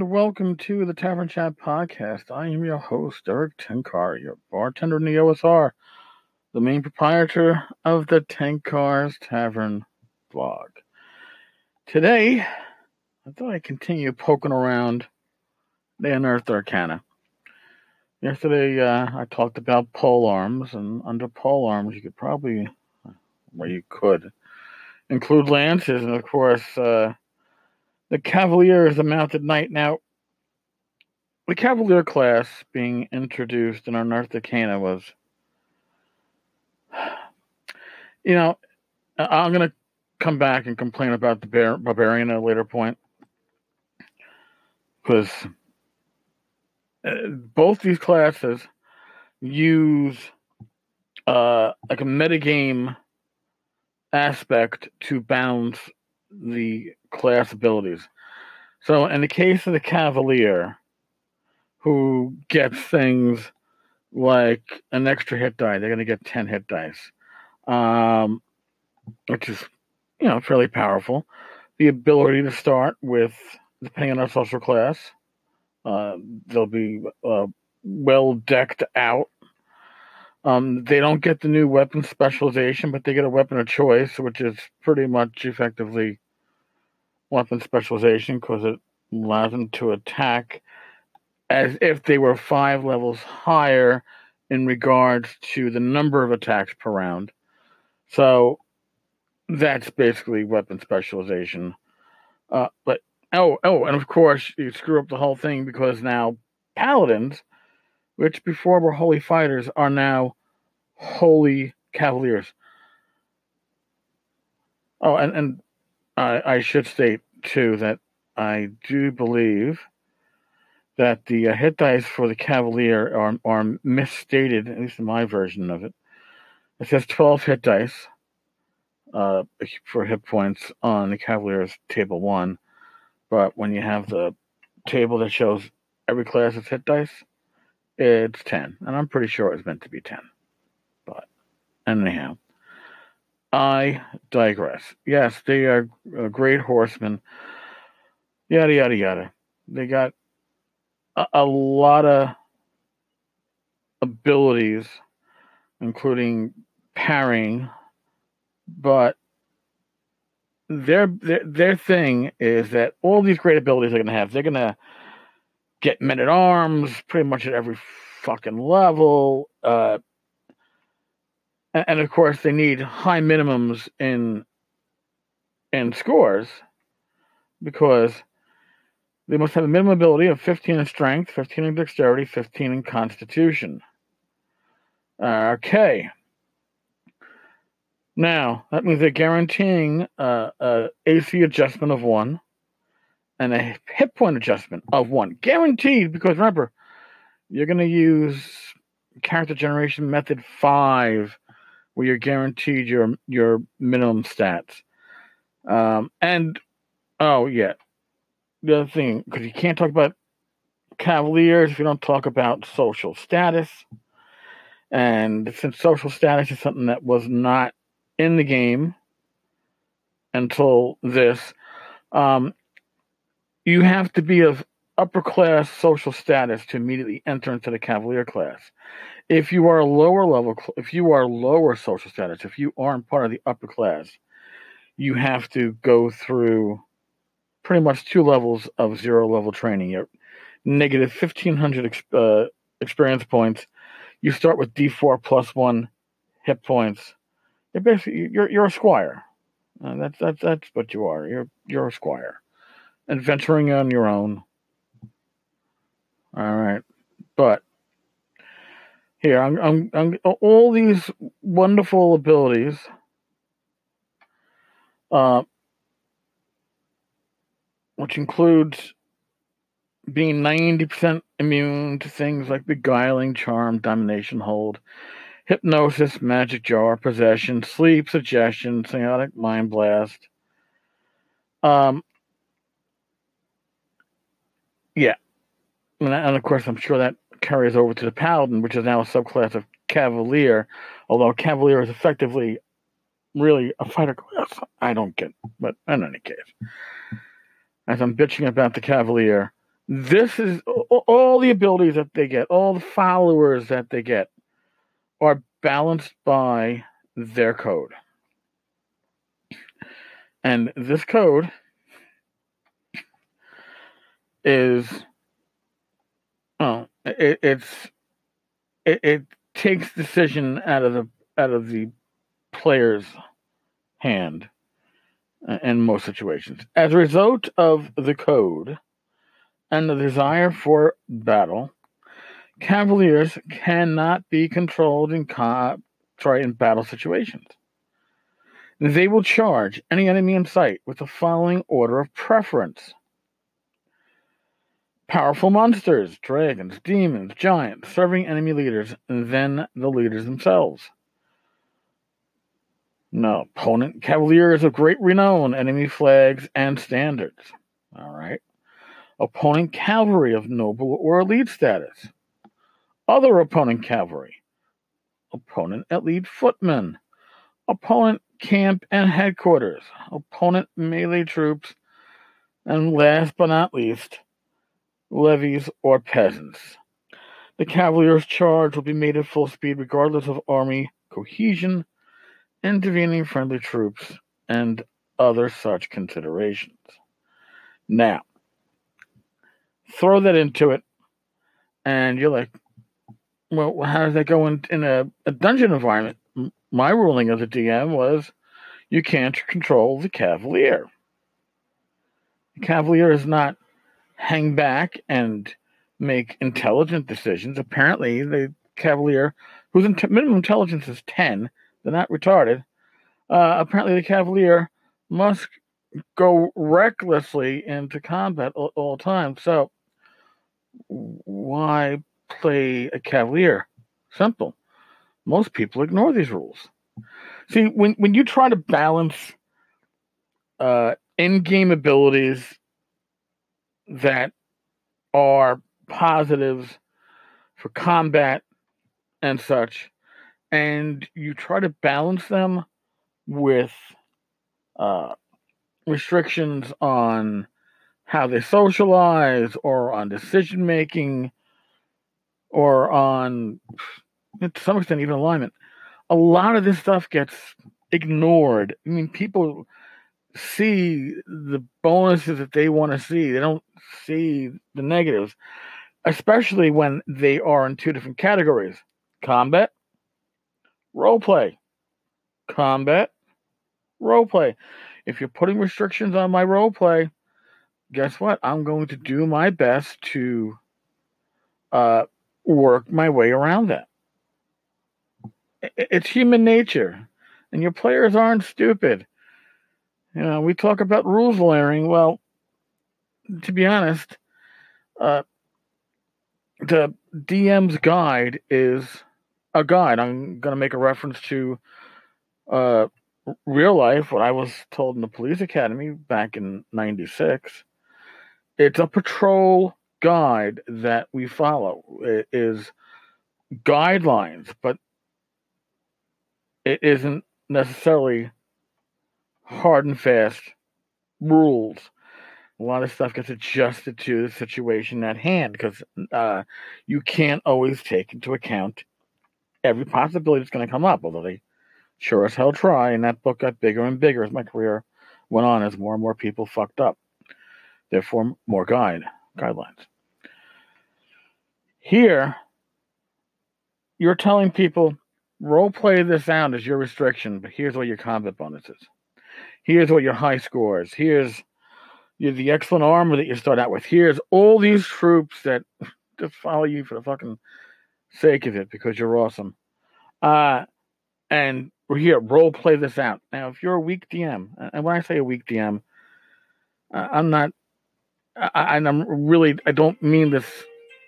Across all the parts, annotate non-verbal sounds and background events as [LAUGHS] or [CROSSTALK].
and welcome to the Tavern Chat Podcast. I am your host, Erik Tenkar, your bartender in the OSR, the main proprietor of the Tenkar's Tavern blog. Today, I thought I'd continue poking around the Unearthed Arcana. Yesterday, uh, I talked about pole arms, and under pole arms, you could probably, well, you could include lances, and of course, uh, the Cavalier is a mounted knight. Now, the Cavalier class being introduced in Unearthed Arcana was, [SIGHS] you know, I'm going to come back and complain about the Bar- Barbarian at a later point because uh, both these classes use uh, like a metagame aspect to balance the class abilities. So, in the case of the Cavalier, who gets things like an extra hit die, they're going to get 10 hit dice, um, which is, you know, fairly powerful. The ability to start with, depending on our social class, uh, they'll be uh, well decked out. Um, they don't get the new weapon specialization, but they get a weapon of choice, which is pretty much effectively weapon specialization because it allows them to attack as if they were five levels higher in regards to the number of attacks per round. So that's basically weapon specialization. Uh, but oh, oh, and of course you screw up the whole thing because now paladins, which before were holy fighters, are now holy cavaliers. Oh, and and I, I should state too that I do believe that the uh, hit dice for the Cavalier are, are misstated, at least in my version of it. It says 12 hit dice uh, for hit points on the Cavalier's table one, but when you have the table that shows every class's hit dice, it's 10. And I'm pretty sure it's meant to be 10. But anyhow. I digress. Yes, they are uh, great horsemen. Yada, yada, yada. They got a, a lot of abilities, including parrying, but their, their their thing is that all these great abilities they're gonna have, they're gonna get men at arms pretty much at every fucking level. Uh, and, and of course they need high minimums in in scores because they must have a minimum ability of 15 in strength, 15 in dexterity, 15 in constitution. Okay. Now, that means they're guaranteeing uh, AC adjustment of one and a hit point adjustment of one. Guaranteed, because remember, you're going to use character generation method five where you're guaranteed your your minimum stats. Um, and oh yeah, the other thing because you can't talk about Cavaliers if you don't talk about social status. And since social status is something that was not in the game until this, um, you have to be of upper class social status to immediately enter into the Cavalier class if you are a lower level, if you are lower social status, if you aren't part of the upper class, you have to go through pretty much two levels of zero level training. You're negative 1500 uh, experience points. You start with D4 plus one hit points. You're basically you're you're a squire. Uh, that's that's that's what you are. You're you're a squire, adventuring on your own. All right, but here, I'm, I'm, I'm all these wonderful abilities. Uh, which includes being 90% immune to things like beguiling, charm, domination, hold, hypnosis, magic jar, possession, sleep, suggestion, psionic mind blast. Um, yeah. And, of course, I'm sure that carries over to the Paladin, which is now a subclass of Cavalier, although Cavalier is effectively really a fighter class. I don't get, but in any case, as I'm bitching about the Cavalier, This is all the abilities that they get, all the followers that they get are balanced by their code. And this code is oh it, it's it, it takes decision out of the out of the player's hand in most situations. As a result of the code and the desire for battle, cavaliers cannot be controlled in co- sorry, in battle situations. They will charge any enemy in sight with the following order of preference. Powerful monsters, dragons, demons, giants, serving enemy leaders, and then the leaders themselves. No, opponent cavaliers of great renown, enemy flags and standards. All right. Opponent cavalry of noble or elite status. Other opponent cavalry. Opponent elite footmen. Opponent camp and headquarters. Opponent melee troops. And last but not least, levies or peasants. The cavaliers' charge will be made at full speed regardless of army cohesion intervening friendly troops, and other such considerations. Now, throw that into it, and you're like, well, how does that go in, in a, a dungeon environment? My ruling as a DM was you can't control the Cavalier. The Cavalier is not hang back and make intelligent decisions. Apparently, the Cavalier, whose minimum intelligence is 10, they're not retarded. Uh, apparently, the Cavalier must go recklessly into combat all, all the time. So, why play a Cavalier? Simple. Most people ignore these rules. See, when, when you try to balance uh, in game abilities that are positives for combat and such, and you try to balance them with uh, restrictions on how they socialize or on decision making or on to some extent even alignment. A lot of this stuff gets ignored. I mean people see the bonuses that they want to see they don't see the negatives especially when they are in two different categories combat Role play. Combat. Role play. If you're putting restrictions on my role play, guess what? I'm going to do my best to uh, work my way around that. It's human nature, and your players aren't stupid. You know, we talk about rules layering. Well, to be honest, uh, the DM's guide is a guide. I'm going to make a reference to uh, real life, what I was told in the police academy back in 96. It's a patrol guide that we follow. It is guidelines, but it isn't necessarily hard and fast rules. A lot of stuff gets adjusted to the situation at hand because uh, you can't always take into account every possibility that's going to come up, although they sure as hell try. And that book got bigger and bigger as my career went on, as more and more people fucked up. Therefore, more guide guidelines. Here, you're telling people role play this out as your restriction, but here's what your combat bonuses. Here's what your high scores. Here's the excellent armor that you start out with. Here's all these troops that [LAUGHS] just follow you for the fucking sake of it because you're awesome. Uh, and we're here, role play this out. Now, if you're a weak DM, and when I say a weak DM, I'm not, I, and I'm really, I don't mean this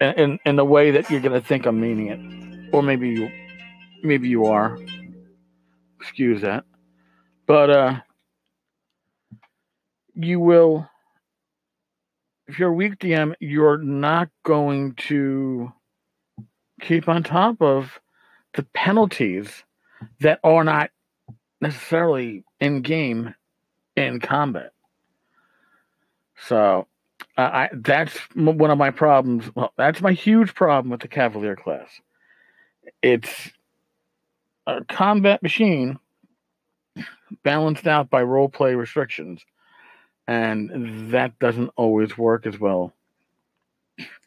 in in the way that you're gonna think I'm meaning it, or maybe you, maybe you are. Excuse that, but uh, you will. If you're a weak DM, you're not going to keep on top of the penalties that are not necessarily in game in combat. So I, that's one of my problems. Well, that's my huge problem with the Cavalier class. It's a combat machine balanced out by role play restrictions, and that doesn't always work as well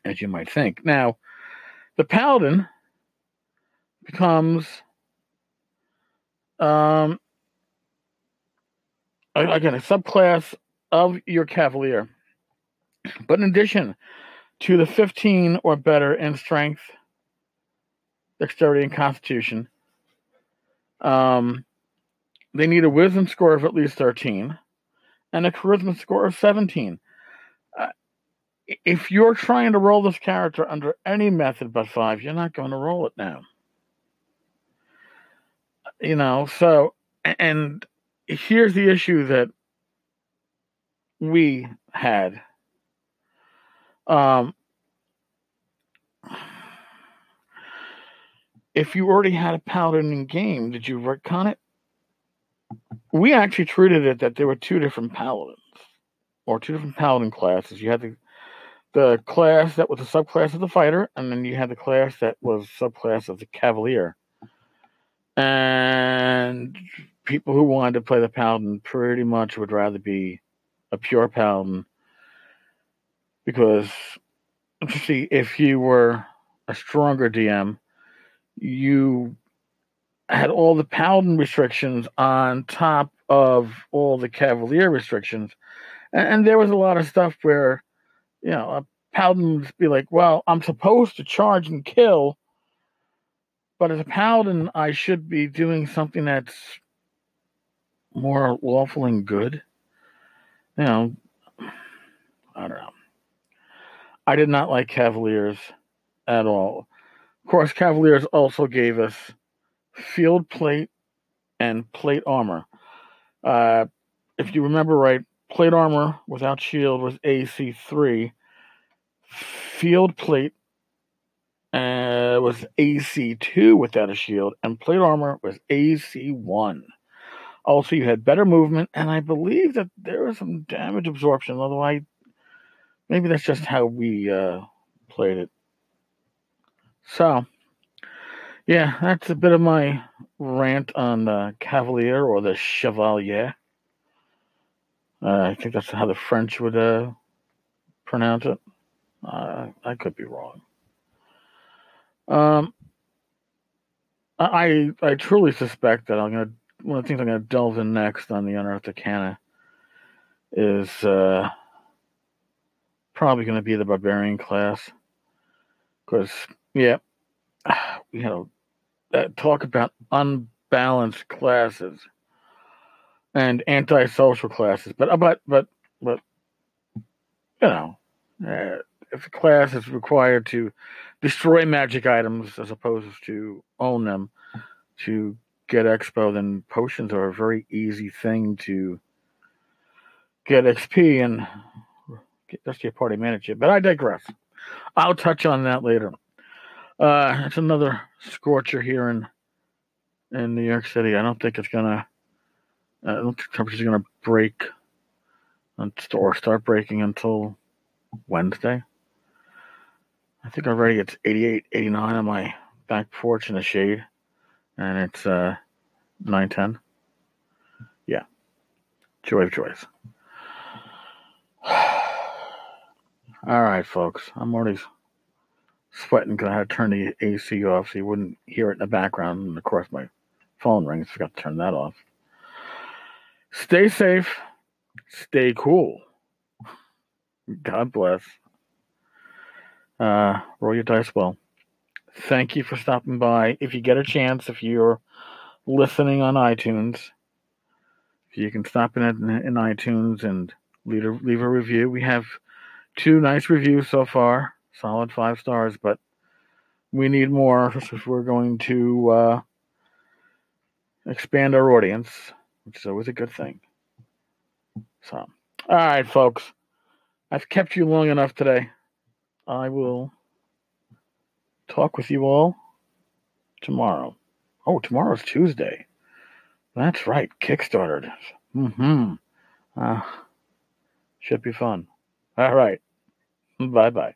as you might think. Now, the Paladin becomes um, again a subclass of your Cavalier but in addition to the 15 or better in strength, dexterity, and constitution, um, they need a wisdom score of at least 13 and a charisma score of 17. Uh, if you're trying to roll this character under any method but five, you're not going to roll it now. You know, so, and here's the issue that we had um, if you already had a paladin in game, did you retcon it? We actually treated it that there were two different paladins, or two different paladin classes. You had the the class that was a subclass of the fighter, and then you had the class that was subclass of the cavalier. And people who wanted to play the paladin pretty much would rather be a pure paladin because see if you were a stronger DM, you had all the paladin restrictions on top of all the cavalier restrictions, and, and there was a lot of stuff where you know a paladin would be like, "Well, I'm supposed to charge and kill." But as a paladin, I should be doing something that's more lawful and good. You know, I don't know. I did not like Cavaliers at all. Of course, Cavaliers also gave us field plate and plate armor. Uh, if you remember right, plate armor without shield was AC3. Field plate uh, was AC2 without a shield, and plate armor was AC1. Also, you had better movement, and I believe that there was some damage absorption, although I maybe that's just how we uh, played it. So, yeah, that's a bit of my rant on the Cavalier or the Chevalier. Uh, I think that's how the French would uh, pronounce it. Uh, I could be wrong. Um, I I truly suspect that I'm gonna one of the things I'm gonna delve in next on the Unearthed Arcana is uh, probably to be the barbarian class because yeah we had a talk about unbalanced classes and antisocial classes but uh, but but but you know uh, if a class is required to destroy magic items as opposed to own them to get expo then potions are a very easy thing to get xp and that's your party manager. But I digress. I'll touch on that later. Uh, it's another scorcher here in in New York City. I don't think it's gonna. Uh, I don't think temperature's gonna break or start breaking until Wednesday. I think already it's 88, 89 on my back porch in the shade, and it's uh, 910. Yeah, joy of joys. [SIGHS] All right, folks. I'm already sweating because I had to turn the AC off so you wouldn't hear it in the background. And of course, my phone rings. Forgot to turn that off. Stay safe. Stay cool. God bless. Uh, roll your dice well. Thank you for stopping by. If you get a chance, if you're listening on iTunes, if you can stop in, in iTunes and leave a, leave a review. We have two nice reviews so far, solid five stars, but we need more [LAUGHS] if we're going to uh, expand our audience, which is always a good thing. So, all right, folks, I've kept you long enough today. I will talk with you all tomorrow. Oh, tomorrow's Tuesday. That's right, Kickstarter. Mm-hmm. Uh, should be fun. All right. [LAUGHS] Bye bye.